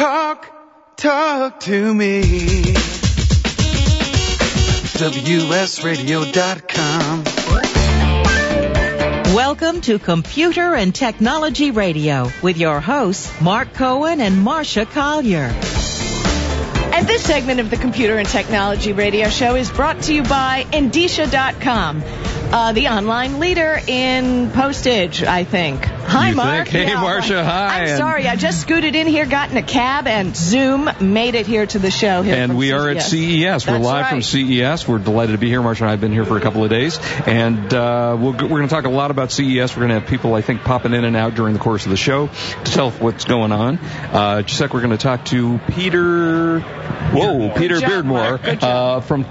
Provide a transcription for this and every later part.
Talk, talk to me. WSRadio.com. Welcome to Computer and Technology Radio with your hosts, Mark Cohen and Marsha Collier. And this segment of the Computer and Technology Radio Show is brought to you by Endicia.com, uh, the online leader in postage, I think. Hi, You Mark. think? Hey, Marsha, hi. I'm sorry, I just scooted in here, got in a cab, and Zoom made it here to the show. And we are at CES. We're live from. CES. We're delighted to be here. Marsha and I have been here for a couple of days. And uh, we'll, we're going to talk a lot about CES. We're going to have people, I think, popping in and out during the course of the show to tell what's going on. Uh, just a sec, we're going to talk to Peter. Whoa, Peter Beardmore uh, from.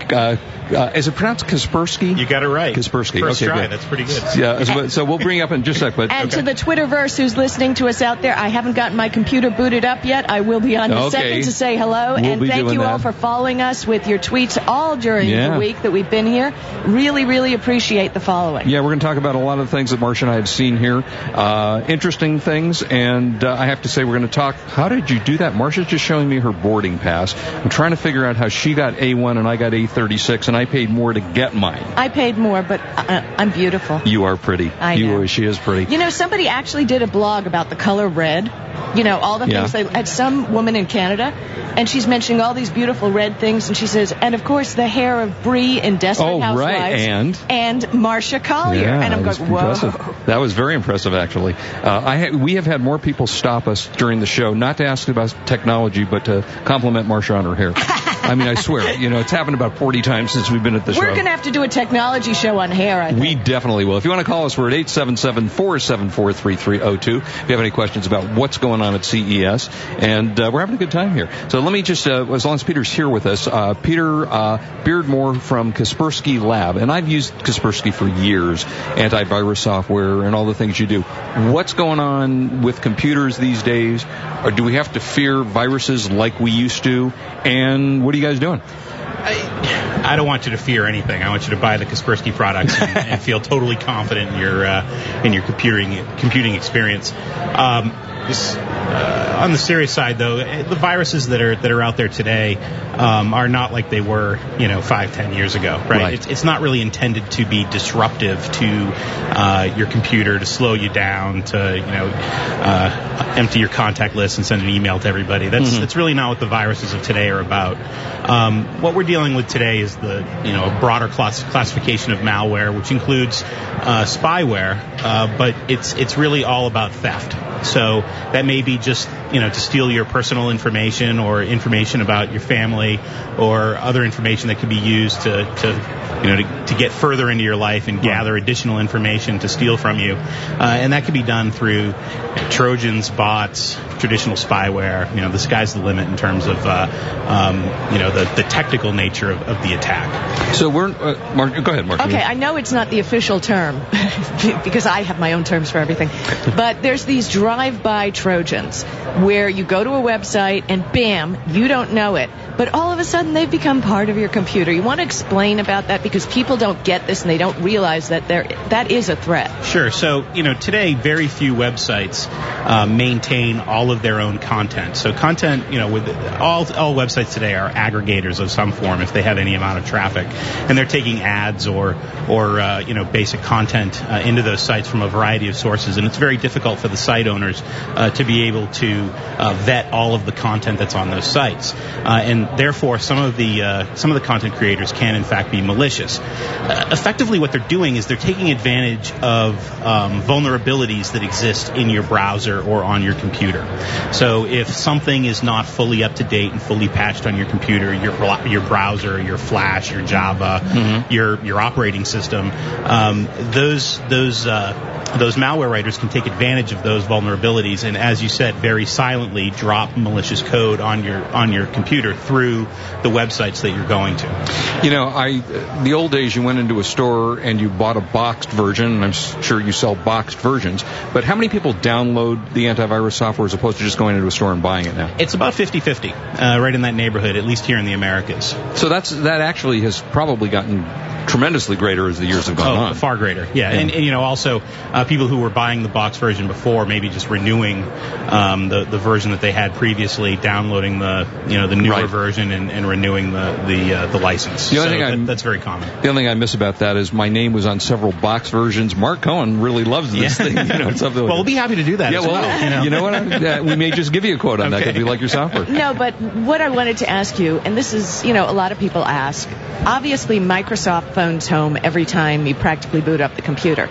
Uh, is it pronounced Kaspersky? You got it right. Kaspersky. First okay, try. good. That's pretty good. Yeah, so- so we'll bring you up in just a sec. But And to the Twitterverse who's listening to us out there, I haven't gotten my computer booted up yet. I will be on in a Okay. second to say hello. We'll and thank doing you all for following us with your tweets all during Yeah. the week that we've been here. Really, really appreciate the following. Yeah, we're going to talk about a lot of the things that Marsha and I have seen here. Uh, interesting things, and uh, I have to say, we're going to talk. How did you do that? Marsha's just showing me her boarding pass. I'm trying to figure out how she got A1 and I got A36, and I paid more to get mine. I paid more, but uh, I'm beautiful. You are pretty. I you know. Are, she is pretty. You know, somebody actually did a blog about the color red. You know, all the Yeah. things they had some woman in Canada, and she's mentioning all these beautiful red things, and she says, and of course the hair of Bree in Desperate Oh, right, Housewives, and? and Marsha Collier, Yeah, and I'm going, whoa. impressive. That was very impressive, actually. Uh, I ha- we have had more people stop us during the show, not to ask about technology, but to compliment Marsha on her hair. I mean, I swear, you know, it's happened about 40 times since we've been at the show. We're going to have to do a technology show on hair, I think. We definitely will. If you want to call us, we're at 877-474-3302. If you have any questions about what's going on at CES, and uh, we're having a good time here. So let me just, uh, as long as Peter's here with us, uh, Peter uh, Beardmore from Kaspersky Lab, and I've used Kaspersky for years, antivirus software and all the things you do. What's going on with computers these days? Or do we have to fear viruses like we used to? And what you guys doing? I don't want you to fear anything. I want you to buy the Kaspersky products and, and feel totally confident in your uh, in your computing computing experience. Um, this, uh, on the serious side, though, eh, the viruses that are that are out there today um, are not like they were, you know, five, ten years ago, right? Right. It's, it's not really intended to be disruptive to uh, your computer, to slow you down, to you know, uh, empty your contact list and send an email to everybody. That's Mm-hmm. that's really not what the viruses of today are about. Um, what we're dealing with today is the you know a broader class- classification of malware, which includes uh, spyware, uh, but it's it's really all about theft. So that may be just you know to steal your personal information or information about your family or other information that could be used to, to you know to, to get further into your life and gather additional information to steal from you, uh, and that can be done through Trojans, bots, traditional spyware. You know the sky's the limit in terms of uh, um, you know the, the technical nature of, of the attack. So we're, uh, Mark, go ahead, Mark. Okay, I know it's not the official term because I have my own terms for everything. But there's these drive-by Trojans where you go to a website and bam, you don't know it. But all of a sudden they've become part of your computer. You want to explain about that because people don't get this and they don't realize that there that is a threat. Sure. So, you know, today very few websites uh, maintain all of their own content. So, content, you know, with all all websites today are aggregators of some form if they have any amount of traffic, and they're taking ads or or uh, you know basic content uh, into those sites from a variety of sources, and it's very difficult for the site owners uh, to be able to uh, vet all of the content that's on those sites, uh, and therefore some of the uh, some of the content creators can in fact be malicious. Uh, effectively, what they're doing is they're taking advantage of um, vulnerabilities that exist in your browser or on your computer. So if something is not fully up to date and fully patched on your computer, your your browser, your Flash, your Java, your your operating system, um, those those uh, those malware writers can take advantage of those vulnerabilities and, as you said, very silently drop malicious code on your on your computer through the websites that you're going to. You know, I the old days you went into a store and you bought a boxed version, and I'm sure you sell boxed versions. But how many people download the antivirus software as opposed to just going into a store and buying it now? It's about 50-50, uh, right in that neighborhood, at least here in the Americas. So that's that actually has probably gotten tremendously greater as the years have gone Oh, on. far greater. Yeah, And, and you know also uh, people who were buying the box version before, maybe just renewing um, the the version that they had previously, downloading the you know the newer Right. version and, and renewing the the uh, the license. The only so thing that- I'm- that's very common. The only thing I miss about that is my name was on several box versions. Mark Cohen really loves this Yeah. thing. You know, something like Well, we'll be happy to do that. yeah, as well, well, you know. what? I, uh, we may just give you a quote on that Okay. because we like your software. No, but what I wanted to ask you, and this is, you know, a lot of people ask. Obviously, Microsoft phones home every time you practically boot up the computer.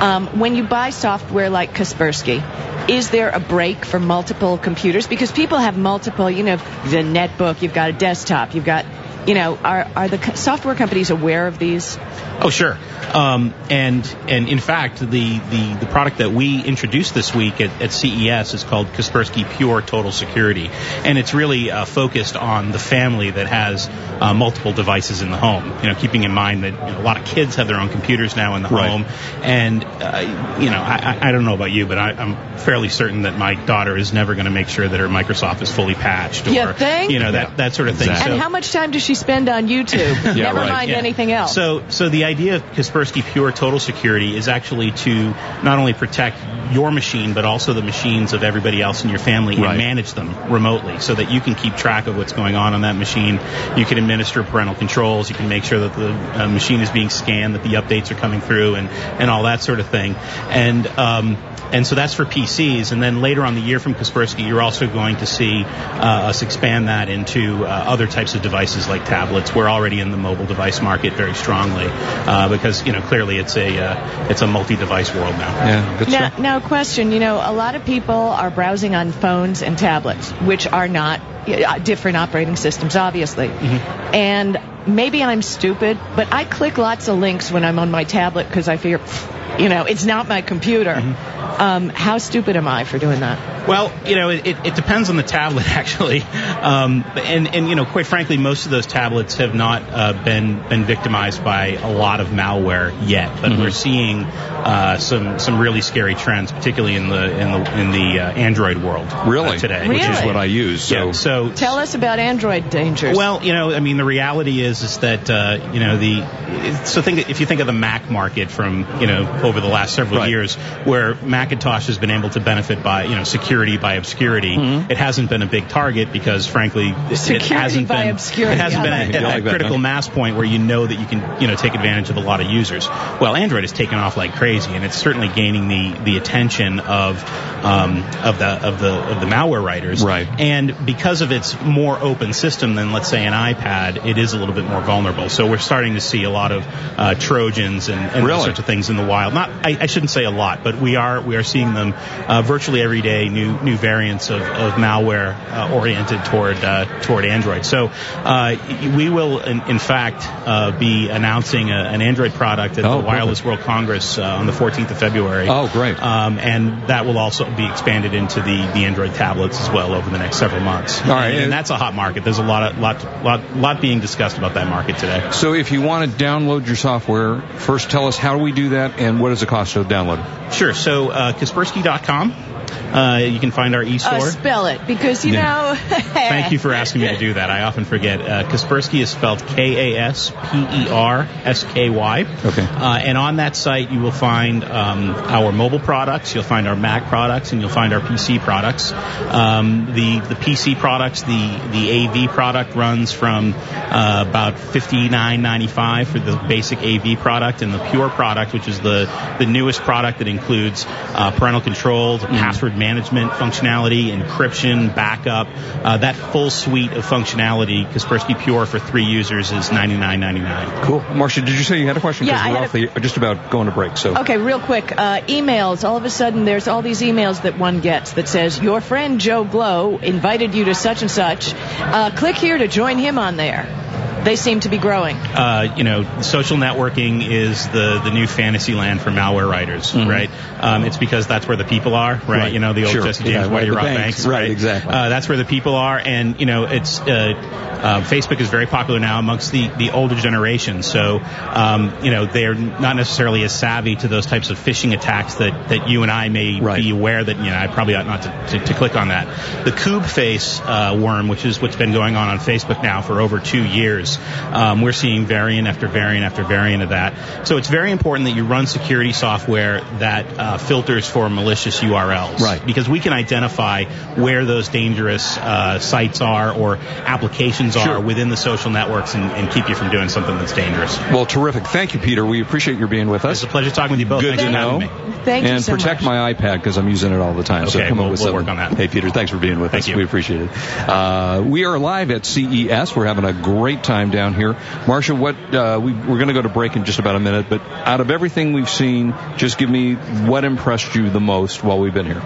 Um, when you buy software like Kaspersky, is there a break for multiple computers? Because people have multiple, you know, the netbook, you've got a desktop, you've got, you know, are, are the software companies aware of these? Oh, sure. Um, and and in fact, the, the, the product that we introduced this week at, at CES is called Kaspersky Pure Total Security, and it's really uh, focused on the family that has uh, multiple devices in the home. You know, keeping in mind that you know, a lot of kids have their own computers now in the Right. home, and uh, you know, I, I I don't know about you, but I, I'm fairly certain that my daughter is never going to make sure that her Microsoft is fully patched, or You think? you know that that sort of thing. Exactly. And So- how much time does she spend on YouTube? Yeah, Never right. mind yeah. anything else. So, so the idea of Kaspersky Pure Total Security is actually to not only protect your machine, but also the machines of everybody else in your family Right. and manage them remotely so that you can keep track of what's going on on that machine. You can administer parental controls. You can make sure that the uh, machine is being scanned, that the updates are coming through, and, and all that sort of thing. And, um, and so that's for PCs. And then later on the year from Kaspersky, you're also going to see uh, us expand that into uh, other types of devices like tablets. We're already in the mobile device market very strongly uh, because you know clearly it's a uh, it's a multi-device world now. Yeah, good Now, stuff. now, question. You know, a lot of people are browsing on phones and tablets, which are not uh, different operating systems, obviously. Mm-hmm. And maybe I'm stupid, but I click lots of links when I'm on my tablet because I figure, you know, it's not my computer. Mm-hmm. Um, how stupid am I for doing that? Well, you know, it, it depends on the tablet actually, um, and and you know, quite frankly, most of those tablets have not uh, been been victimized by a lot of malware yet, but we're seeing uh, some some really scary trends, particularly in the in the in the uh, Android world uh, Really? today. Which is what I use. So, Yeah, so Tell us about Android dangers. Well, you know, I mean, the reality is is that uh, you know the so think if you think of the Mac market from you know over the last several Right. years, where Macintosh has been able to benefit by you know security by obscurity, it hasn't been a big target because frankly it- Mm-hmm. Security it hasn't by been obscurity, it hasn't been at, at like a that, critical huh? mass point where you know that you can you know take advantage of a lot of users. Well, Android has taken off like crazy, and it's certainly gaining the the attention of um, of the of the of the malware writers. Right. And because of its more open system than, let's say, an iPad, it is a little bit more vulnerable. So we're starting to see a lot of uh, Trojans and, and Really? those sorts of things in the wild. Not, I, I shouldn't say a lot, but we are we are seeing them uh, virtually every day. New new variants of, of malware uh, oriented toward uh, toward Android. So uh, we will, in, in fact, uh, be announcing a, an Android product at Oh, the Wireless World Congress uh, on the 14th of February. Oh, great. Um, and that will also be expanded into the, the Android tablets as well over the next several months. All right. And, that's a hot market. There's a lot of lot lot lot being discussed about that market today. so if you want to download your software, first tell us how do we do that and what does it cost to downloading? Sure. So uh, Kaspersky.com. Uh, you can find our e-store. uh, spell it because you Yeah. know. Thank you for asking me to do that. I often forget. Uh, Kaspersky is spelled K-A-S-P-E-R-S-K-Y. Okay. Uh, and on that site, you will find um, our mobile products, you'll find our Mac products, and you'll find our PC products. Um, the the PC products, the the AV product runs from uh, about fifty nine ninety five for the basic AV product, and the Pure product, which is the the newest product that includes uh, parental control, password management functionality, encryption, backup, uh, that full suite of functionality. Kaspersky Pure for three users is ninety nine ninety nine. Cool. Marsha, did you say you had a question? Yeah, Because I we're had off the, just about going to break. So Okay, real quick. Uh, emails. All of a sudden, there's all these emails that one gets that says, Your friend Joe Blow invited you to such and such. Uh, click here to join him on there. They seem to be growing. uh, you know, social networking is the, the new fantasy land for malware writers, right? Um, it's because that's where the people are, right? Mm-hmm. Right. You know, the old Sure. Jesse James, Yeah, why right, rob banks. banks, Right, exactly. Uh, that's where the people are, and you know, it's uh, uh, Facebook is very popular now amongst the the older generation. So, um, you know, they're not necessarily as savvy to those types of phishing attacks that that you and I may Right. be aware that you know I probably ought not to, to, to click on that. The Koobface uh, worm, which is what's been going on on Facebook now for over two years, attacks. Um, we're seeing variant after variant after variant of that. So it's very important that you run security software that uh, filters for malicious URLs. Right. Because we can identify where those dangerous uh, sites are or applications Sure. are within the social networks and, and keep you from doing something that's dangerous. Well, terrific. Thank you, Peter. We appreciate your being with us. It's a pleasure talking with you both. Good Thanks to know. me. Thank you and so protect much. my iPad because I'm using it all the time. so Okay, come we'll- with we'll something. work on that. Hey, Peter, thanks for being with Thank us. you. We appreciate it. Uh, we are live at CES. We're having a great time down here. Marsha, what uh, we, we're going to go to break in just about a minute, but out of everything we've seen, just give me what impressed you the most while we've been here.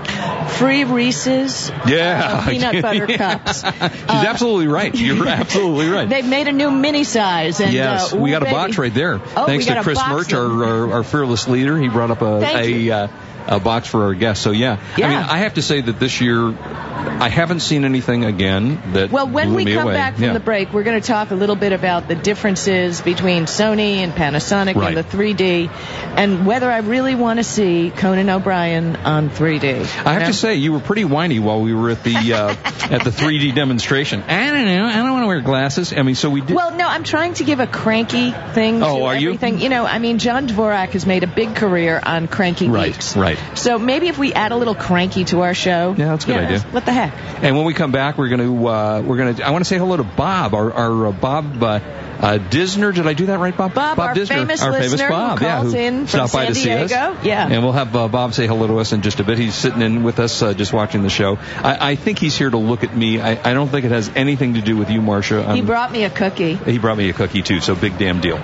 Free Reese's Yeah, uh, peanut butter cups. She's absolutely right. You're absolutely right. They've made a new mini size. And, Yes, uh, we ooh, got a baby. box right there. Oh, Thanks to Chris box Murch, our, our, our fearless leader. He brought up a you. Uh, a box for our guests. So yeah. I mean, I have to say that this year, I haven't seen anything again that Well, when we come away. back from Yeah. the break, we're going to talk a little bit about the differences between Sony and Panasonic Right. and the 3D, and whether I really want to see Conan O'Brien on 3D. I have No? to say, you were pretty whiny while we were at the uh, at the 3D demonstration. I don't know. I don't want to wear glasses. I mean, so we did. Well, no, I'm trying to give a cranky thing Oh, to are you? everything. You know, I mean, John Dvorak has made a big career on cranky Right, geeks. right. So maybe if we add a little cranky to our show. Yeah, that's a good idea. What the heck? And when we come back, we're going to uh, we're going to. I want to say hello to Bob, our our uh, Bob. Uh, uh, Disner, did I do that right, Bob? Bob, our Disner, famous our famous Bob, yeah, who in from stopped by San to see us. Diego. Yeah. and we'll have uh, Bob say hello to us in just a bit. He's sitting in with us, uh, just watching the show. I, I think he's here to look at me. I, I don't think it has anything to do with you, Marsha. He brought me a cookie. he brought me a cookie too, so big damn deal.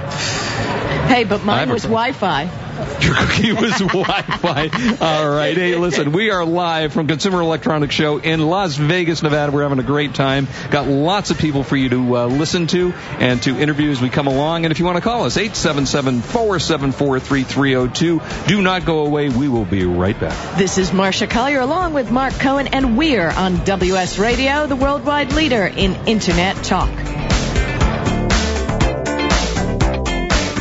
Hey, but mine was Wi-Fi. Your cookie was Wi-Fi. All right. Hey, listen, we are live from Consumer Electronics Show in Las Vegas, Nevada. We're having a great time. Got lots of people for you to uh, listen to and to interview as we come along. And if you want to call us, 877-474-3302. Do not go away. We will be right back. This is Marsha Collier along with Mark Cohen, and we're on WS Radio, the worldwide leader in Internet talk.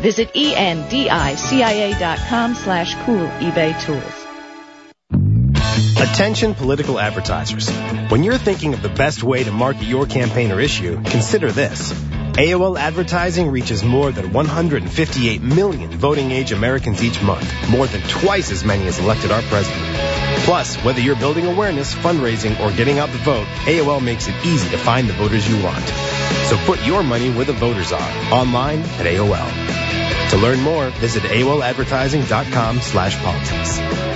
Visit endicia.com slash cool eBay tools. Attention political advertisers. When you're thinking of the best way to market your campaign or issue, consider this. AOL advertising reaches more than 158 million voting age Americans each month, more than twice as many as elected our president. Plus, whether you're building awareness, fundraising, or getting out the vote, AOL makes it easy to find the voters you want. So put your money where the voters are, online at AOL. To learn more, visit AOLadvertising.com slash politics.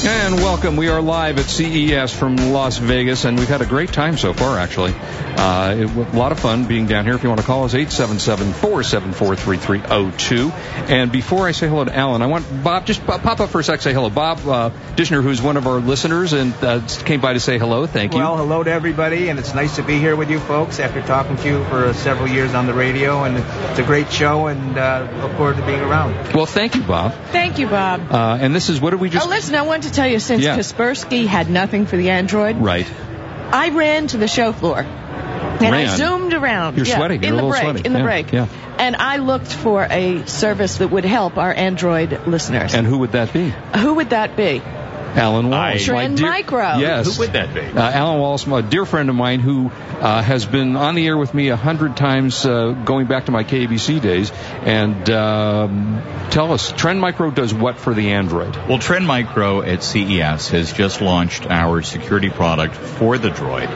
And welcome. We are live at CES from Las Vegas, and we've had a great time so far, actually. Uh, it, a lot of fun being down here. If you want to call us, 877-474-3302. And before I say hello to Alan, I want Bob, just pop up for a sec, say hello. Bob uh, Dishner, who's one of our listeners and uh, came by to say hello. Thank you. Well, hello to everybody, and it's nice to be here with you folks after talking to you for uh, several years on the radio, and it's a great show, and uh, look forward to being around. Well, thank you, Bob. Thank you, Bob. Uh, and this is, what did we just... Oh, listen, I want to tell you, since Yeah. Kaspersky had nothing for the Android, Right. I ran to the show floor. And I zoomed around. You're yeah, sweating. In You're a the break. sweaty. In the Yeah, break. yeah. And I looked for a service that would help our Android listeners. And who would that be? Who would that be? Alan Wallace. Trend my dear- Micro. Yes. Who would that be? Uh, Alan Wallace, a dear friend of mine who uh, has been on the air with me a hundred times uh, going back to my KBC days. And um, tell us, Trend Micro does what for the Android? Well, Trend Micro at CES has just launched our security product for the Droid.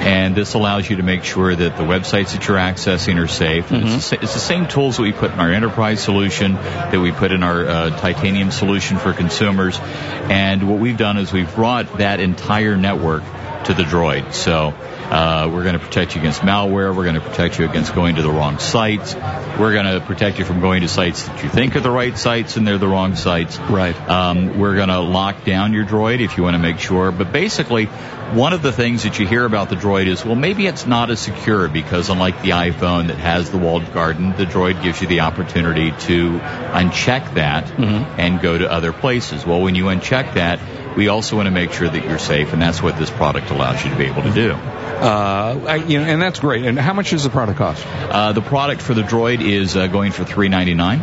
And this allows you to make sure that the websites that you're accessing are safe. And It's, the, it's the same tools that we put in our enterprise solution, that we put in our uh, titanium solution for consumers. And what we've done is we've brought that entire network to the Droid. So uh, we're going to protect you against malware. We're going to protect you against going to the wrong sites. We're going to protect you from going to sites that you think are the right sites and they're the wrong sites. Right. Um, we're going to lock down your droid if you want to make sure. But basically, one of the things that you hear about the droid is, well, maybe it's not as secure because unlike the iPhone that has the walled garden, the droid gives you the opportunity to uncheck that and go to other places. Well, when you uncheck that, we also want to make sure that you're safe, and that's what this product allows you to be able to do. Uh, I, you know, and that's great. And how much does the product cost? Uh, the product for the droid is uh, going for three ninety nine.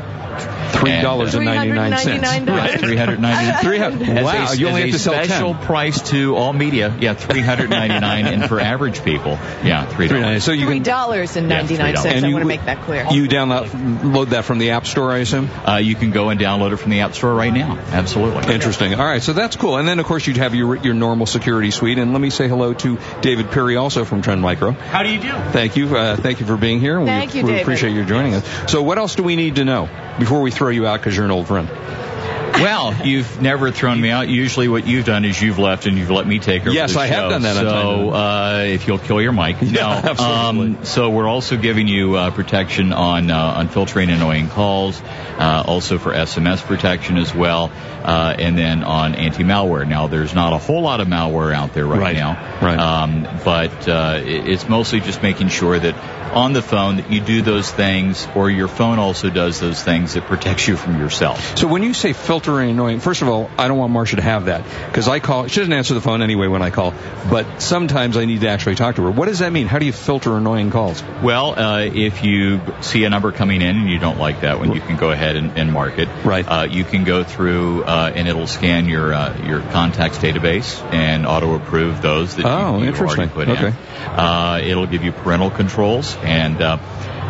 Three dollars and ninety nine cents. $399. Three hundred ninety Three hundred. Wow, you only have to sell ten. special price to all media. Yeah, three hundred ninety nine, and for average people, yeah, three Three ninety. dollars. So you Three can. dollars and ninety nine $3. cents. I want to make that clear. You download that from the App Store, I assume. Uh, you can go and download it from the App Store right now. Absolutely. Interesting. All right, so that's cool. And then, of course, you'd have your your normal security suite. And let me say hello to David Perry, also from Trend Micro. How do you do? Thank you. Uh, thank you for being here. We- Thank you, we, David. appreciate you joining us. So, what else do we need to know before we throw you out because you're an old friend? Well, you've never thrown me out. Usually, what you've done is you've left and you've let me take over. Yes, the I have done that So, uh, if you'll kill your mic, no. absolutely. Um, so we're also giving you uh, protection on uh, on filtering annoying calls, uh, also for SMS protection as well, uh, and then on anti-malware. Now, there's not a whole lot of malware out there right, Right. now, Right. Um, but uh, it's mostly just making sure that on the phone that you do those things, or your phone also does those things that protects you from yourself. So, when you say filtering annoying, first of all, I don't want Marsha to have that because I call. She doesn't answer the phone anyway when I call, but sometimes I need to actually talk to her. What does that mean? How do you filter annoying calls? Well, uh, if you see a number coming in and you don't like that one, you can go ahead and, and mark it. Right. Uh, you can go through uh, and it'll scan your uh, your contacts database and auto approve those that Oh, you, you've interesting. already put Okay. in. Uh, it'll give you parental controls and.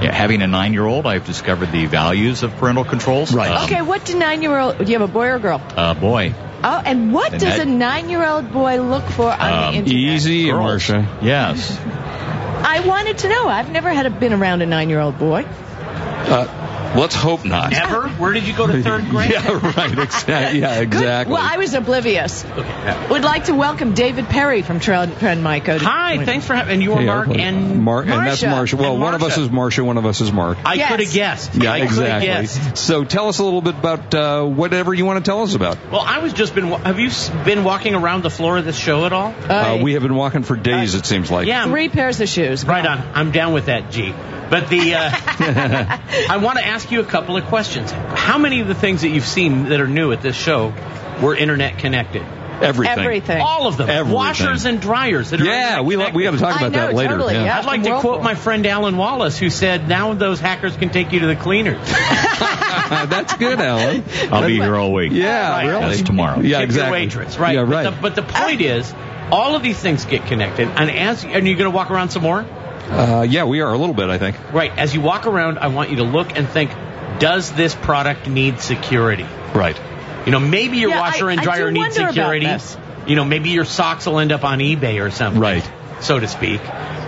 Yeah, having a nine-year-old, I've discovered the values of parental controls. Right. Um, Okay, what do nine year old? Do you have a boy or a girl? Uh, boy. Oh, and what And does that- a nine year old boy look for on Um, the internet? Easy, Girls. Marsha. Yes. I wanted to know. I've never had a, been around a nine year old boy. Uh, let's hope not. Ever? Where did you go to third grade? Yeah, right. Exactly. Yeah, Good. exactly. Well, I was oblivious. Okay. Would like to welcome David Perry from Trend, Trend Micro. Hi, thanks for having. And you are Hey, Mark our- and Mark, and that's Marsha. Marsha. Well, And one of us is Marsha, one of us is Mark. I Yes. could have guessed. Yeah, I exactly. guessed. So tell us a little bit about uh, whatever you want to tell us about. Well, I was just been. Have you been walking around the floor of this show at all? Uh, we have been walking for days, it seems like. Yeah. Three pairs of shoes. Right on. I'm down with that, G. But the uh, I want to ask you a couple of questions. How many of the things that you've seen that are new at this show were internet connected. Everything. Everything. All of them. Everything. Washers and dryers. That are Yeah, we connected. we got to talk I about know, that later. totally, yeah. I'd like to quote my friend Alan Wallace, who said, "Now those hackers can take you to the cleaners." That's good, Alan. I'll be here all week. Yeah, Right. really. That's tomorrow. Yeah, Tip exactly. Your waitress, right? Yeah, right. But the, but the point is, all of these things get connected, and as and you're going to walk around some more, Uh, yeah, we are a little bit, I think. right? As you walk around, I want you to look and think, does this product need security? Right. You know, maybe your Yeah, washer I- and dryer do needs security. You know, maybe your socks will end up on eBay or something, Right. So to speak.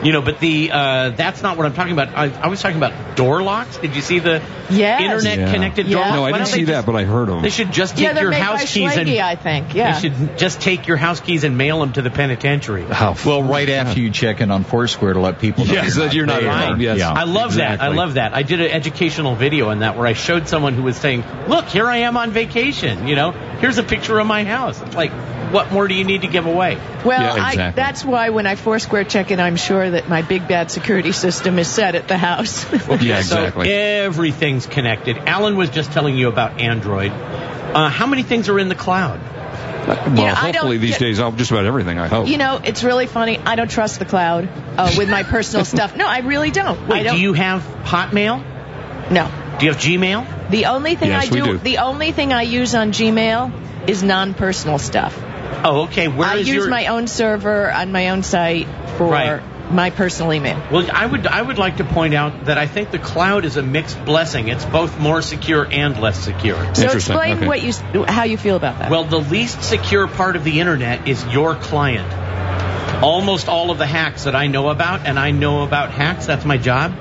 You know, but the uh, that's not what I'm talking about. I, I was talking about door locks. Did you see the Yes. internet Yeah. connected Yeah. door locks? No, I didn't don't see that, just- but I heard them. They should just Yeah, take they're your made house by keys and I think. Yeah. they should just take your house keys and mail them to the penitentiary. How Well, right after you check in on Foursquare to let people know Yes, that you're not there. home, yes. Yeah. I love that. I love that. I did an educational video on that where I showed someone who was saying, "Look, here I am on vacation. You know, here's a picture of my house." It's like, what more do you need to give away? Well, Yeah, I, that's why when I Foursquare check in, I'm sure that my big bad security system is set at the house. Yeah, So exactly. everything's connected. Alan was just telling you about Android. Uh, how many things are in the cloud? well, You know, hopefully these days, I'll just about everything. I hope. you know, it's really funny. I don't trust the cloud uh, with my personal stuff. No, I really don't. I Wait, don't. do you have Hotmail? No. Do you have Gmail? The only thing Yes, I do, do. the only thing I use on Gmail is non-personal stuff. Oh, okay. Where I is use your? my own server on my own site for Right. my personal email. Well, I would I would like to point out that I think the cloud is a mixed blessing. It's both more secure and less secure. So explain okay. what you how you feel about that. Well, the least secure part of the internet is your client. Almost all of the hacks that I know about, and I know about hacks, that's my job,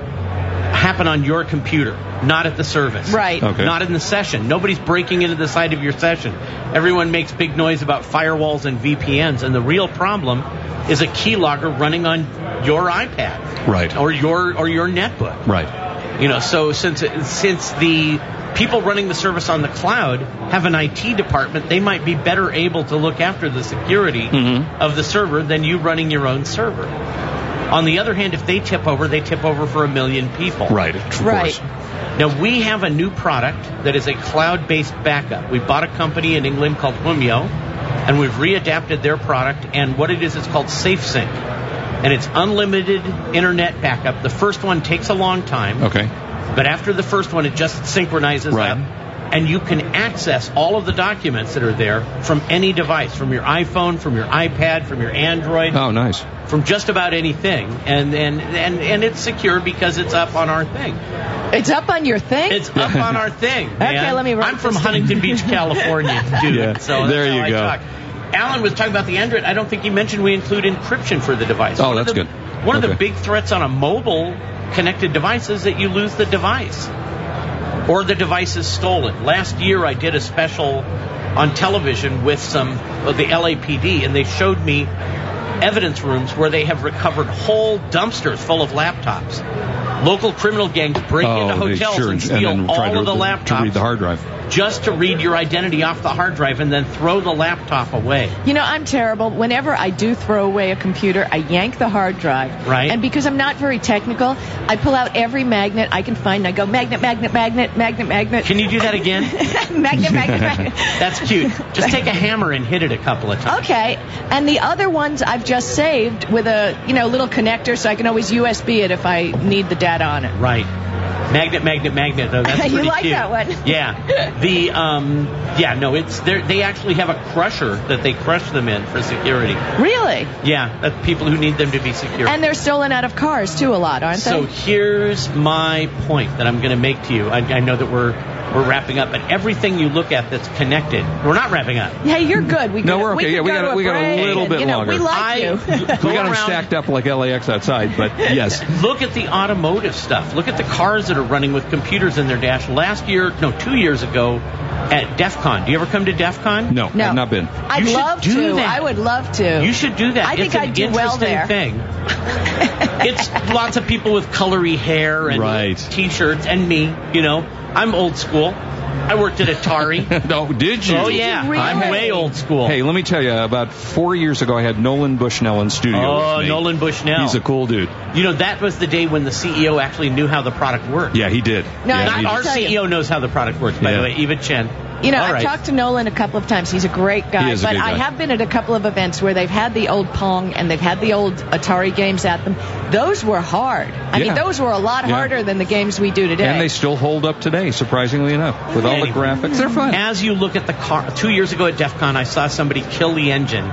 happen on your computer, not at the service. Right. Okay. Not in the session. Nobody's breaking into the side of your session. Everyone makes big noise about firewalls and VPNs, and the real problem is a keylogger running on your iPad Right. or your or your netbook. Right. You know, so since since the people running the service on the cloud have an IT department, they might be better able to look after the security Mhm. of the server than you running your own server. On the other hand, if they tip over, they tip over for a million people. Right. Of Right. course. Now we have a new product that is a cloud-based backup. We bought a company in England called Humyo, and we've readapted their product. And what it is, it's called SafeSync, and it's unlimited internet backup. The first one takes a long time. Okay. But after the first one, it just synchronizes Right. up. And you can access all of the documents that are there from any device, from your iPhone, from your iPad, from your Android, Oh, nice. from just about anything. And, and, and, and it's secure because it's up on our thing. it's up on your thing. It's up on our thing. Okay, let me write I'm from. Huntington Beach, California, dude. Yeah, so that's there how you I go. talk. Alan was talking about the Android. I don't think he mentioned we include encryption for the device. Oh, One that's the- good. One of the big threats on a mobile connected device is that you lose the device or the device is stolen. Last year, I did a special on television with some of the LAPD, and they showed me evidence rooms where they have recovered whole dumpsters full of laptops. Local criminal gangs break oh, into hotels sure, and steal then all to, of the to laptops read the hard drive. just to read your identity off the hard drive and then throw the laptop away. You know, I'm terrible. Whenever I do throw away a computer, I yank the hard drive. Right. And because I'm not very technical, I pull out every magnet I can find and I go magnet, magnet, magnet, magnet, magnet. Can you do that again? magnet, magnet, magnet. That's cute. Just take a hammer and hit it a couple of times. Okay. And the other ones I've just saved with a, you know, little connector so I can always USB it if I need the data on it. Right. Magnet, magnet, magnet. Though that's You pretty like cute. that one. Yeah. The um. Yeah. No. It's they they actually have a crusher that they crush them in for security. Really? Yeah. That's people who need them to be secure. And they're stolen out of cars too a lot, aren't so they? So here's my point that I'm going to make to you. I, I know that we're we're wrapping up, but everything you look at that's connected, we're not wrapping up. Hey, you're good. We No, could, we're okay. We Yeah, we go got- to a we got a break little and, bit you know, longer. We like I- you. We got them around- stacked up like LAX outside, but yes. Look at the automotive stuff. Look at the cars that are running with computers in their dash. Last year, no, two years ago, at DEF CON. Do you ever come to DEF CON? No, No. I've not been. I'd You love do to. that. I would love to. You should do that. I think it's an I'd do well there. thing. it's lots of people with colory hair and Right. t-shirts, and me. You know, I'm old school. I worked at Atari. no, did you? oh yeah, Really? I'm way old school. Hey, let me tell you, about four years ago, I had Nolan Bushnell in studio. oh, with me. Nolan Bushnell. He's a cool dude. you know, that was the day when the CEO actually knew how the product worked. Yeah, he did. No, yeah, I- he Our. CEO knows how the product works, by Yeah. the way, Eva Chen. You know, All I've right. talked to Nolan a couple of times. He's a great guy. He is a but good I have been at a couple of events where they've had the old Pong and they've had the old Atari games at them. Those were hard. I Yeah. mean, those were a lot Yeah. harder than the games we do today. And they still hold up today, surprisingly enough, with all the graphics. They're fun. As you look at the car, two years ago at DEF CON, I saw somebody kill the engine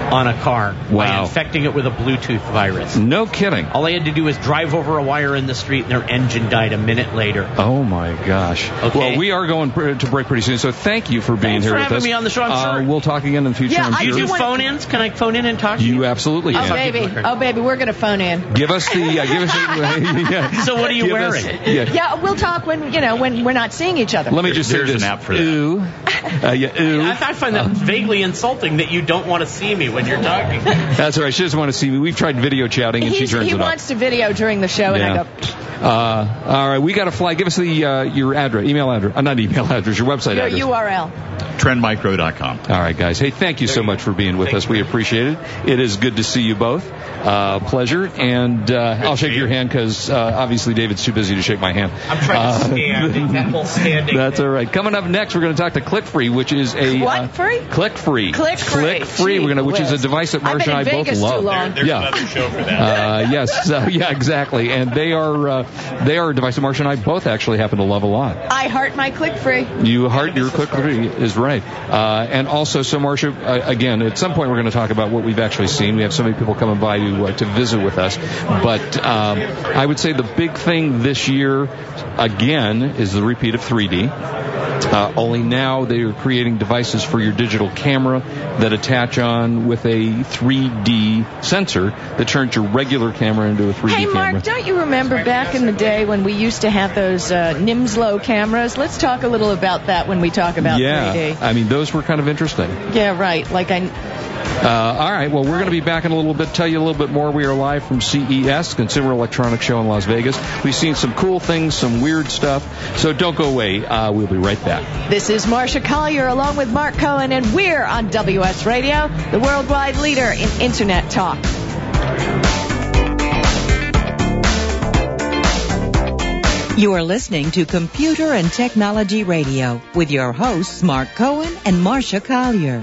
on a car by infecting it with a Bluetooth virus. No kidding. All they had to do was drive over a wire in the street and their engine died a minute later. Oh my gosh. Okay. Well, we are going to break pretty soon, so thank you for being Thanks here for with having us. me on the show, I'm uh, sure. We'll talk again in the future. Yeah, I'm I Do you sure. do want- phone ins? Can I phone in and talk to you? You absolutely Oh can. baby, oh baby, we're gonna phone in. Give us the. Uh, give us. yeah. So what are you Give us- wearing? yeah. Yeah, we'll talk when you know when we're not seeing each other. Let me just say There's this. an app for that. Ooh. Uh, yeah, ooh. I, I find that vaguely insulting that you don't want to see me when you're talking. That's all right. She doesn't want to see me. We've tried video chatting and He's, she turns he it wants to video during the show, and I go. Uh, all right, we got to fly. Give us the uh, your address, email address, uh, not email address, your website your address. URL. Trendmicro.com. All right, guys. Hey, thank you so much for being with us. We appreciate it. It is good to see you both. Uh, pleasure. And uh, I'll shake your hand because uh, obviously David's too busy to shake my hand. I'm trying Uh, to stand. That whole standing. That's all right. Coming up next, we're going to talk to ClickFree, which is a What uh, free? ClickFree. ClickFree. ClickFree. We're going to, which is a device that whiz. I've Marsha and I in both Vegas too love. long. There's yeah. another show for that. Uh, yes, so, yeah, exactly, and they are uh, they are a device that Marsha and I both actually happen to love a lot. I heart my ClickFree. You heart your ClickFree is right, uh, and also so Marsha, uh, again, at some point we're going to talk about what we've actually seen. We have so many people coming by to uh, to visit with us, but um, I would say the big thing this year, again, is the repeat of 3D. Uh, only now they are creating devices for your digital camera that attach on with a 3D sensor that turns your regular camera into a 3D Hey, camera. Hey, Mark, don't you remember back in the day when we used to have those uh, Nimslo cameras? Let's talk a little about that when we talk about yeah, 3D. I mean those were kind of interesting. Yeah, right. Like I, Uh, all right. Well, we're going to be back in a little bit. Tell you a little bit more. We are live from CES, Consumer Electronics Show in Las Vegas. We've seen some cool things, some weird stuff. So don't go away. Uh, we'll be right back. this is Marsha Collier along with Mark Cohen, and we're on WS Radio, the worldwide leader in Internet talk. You are listening to Computer and Technology Radio with your hosts Mark Cohen and Marsha Collier.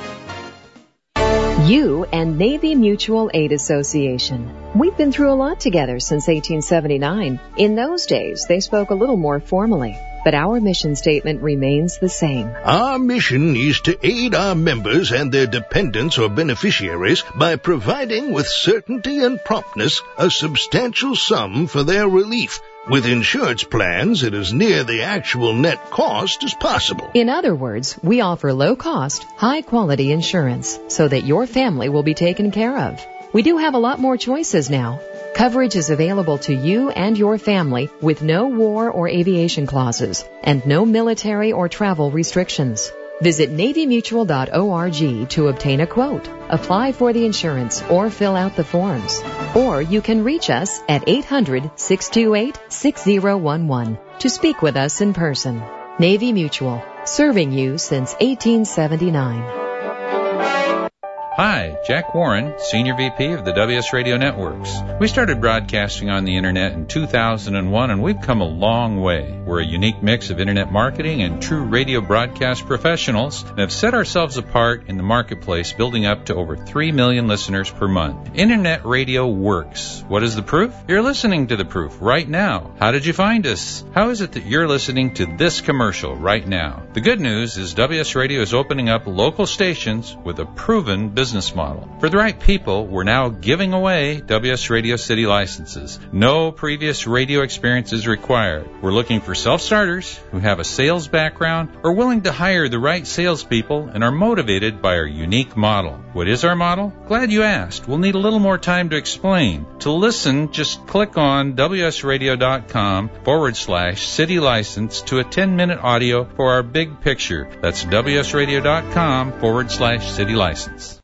You and Navy Mutual Aid Association. We've been through a lot together since 1879. In those days, they spoke a little more formally, but our mission statement remains the same. Our mission is to aid our members and their dependents or beneficiaries by providing with certainty and promptness a substantial sum for their relief, with insurance plans it is near the actual net cost as possible. In other words, we offer low cost, high quality insurance so that your family will be taken care of. We do have a lot more choices now. Coverage is available to you and your family with no war or aviation clauses and no military or travel restrictions. Visit NavyMutual.org to obtain a quote, apply for the insurance, or fill out the forms. Or you can reach us at 800-628-6011 to speak with us in person. Navy Mutual, serving you since 1879. Hi, Jack Warren, Senior VP of the WS Radio Networks. We started broadcasting on the internet in 2001 and we've come a long way. We're a unique mix of internet marketing and true radio broadcast professionals and have set ourselves apart in the marketplace, building up to over 3 million listeners per month. Internet radio works. What is the proof? You're listening to the proof right now. How did you find us? How is it that you're listening to this commercial right now? The good news is WS Radio is opening up local stations with a proven business model. For the right people, we're now giving away WS Radio City licenses. No previous radio experience is required. We're looking for self-starters who have a sales background or willing to hire the right salespeople and are motivated by our unique model. What is our model? Glad you asked. We'll need a little more time to explain. To listen, just click on wsradio.com forward slash city license to a 10 minute audio for our big picture. That's wsradio.com forward slash city license.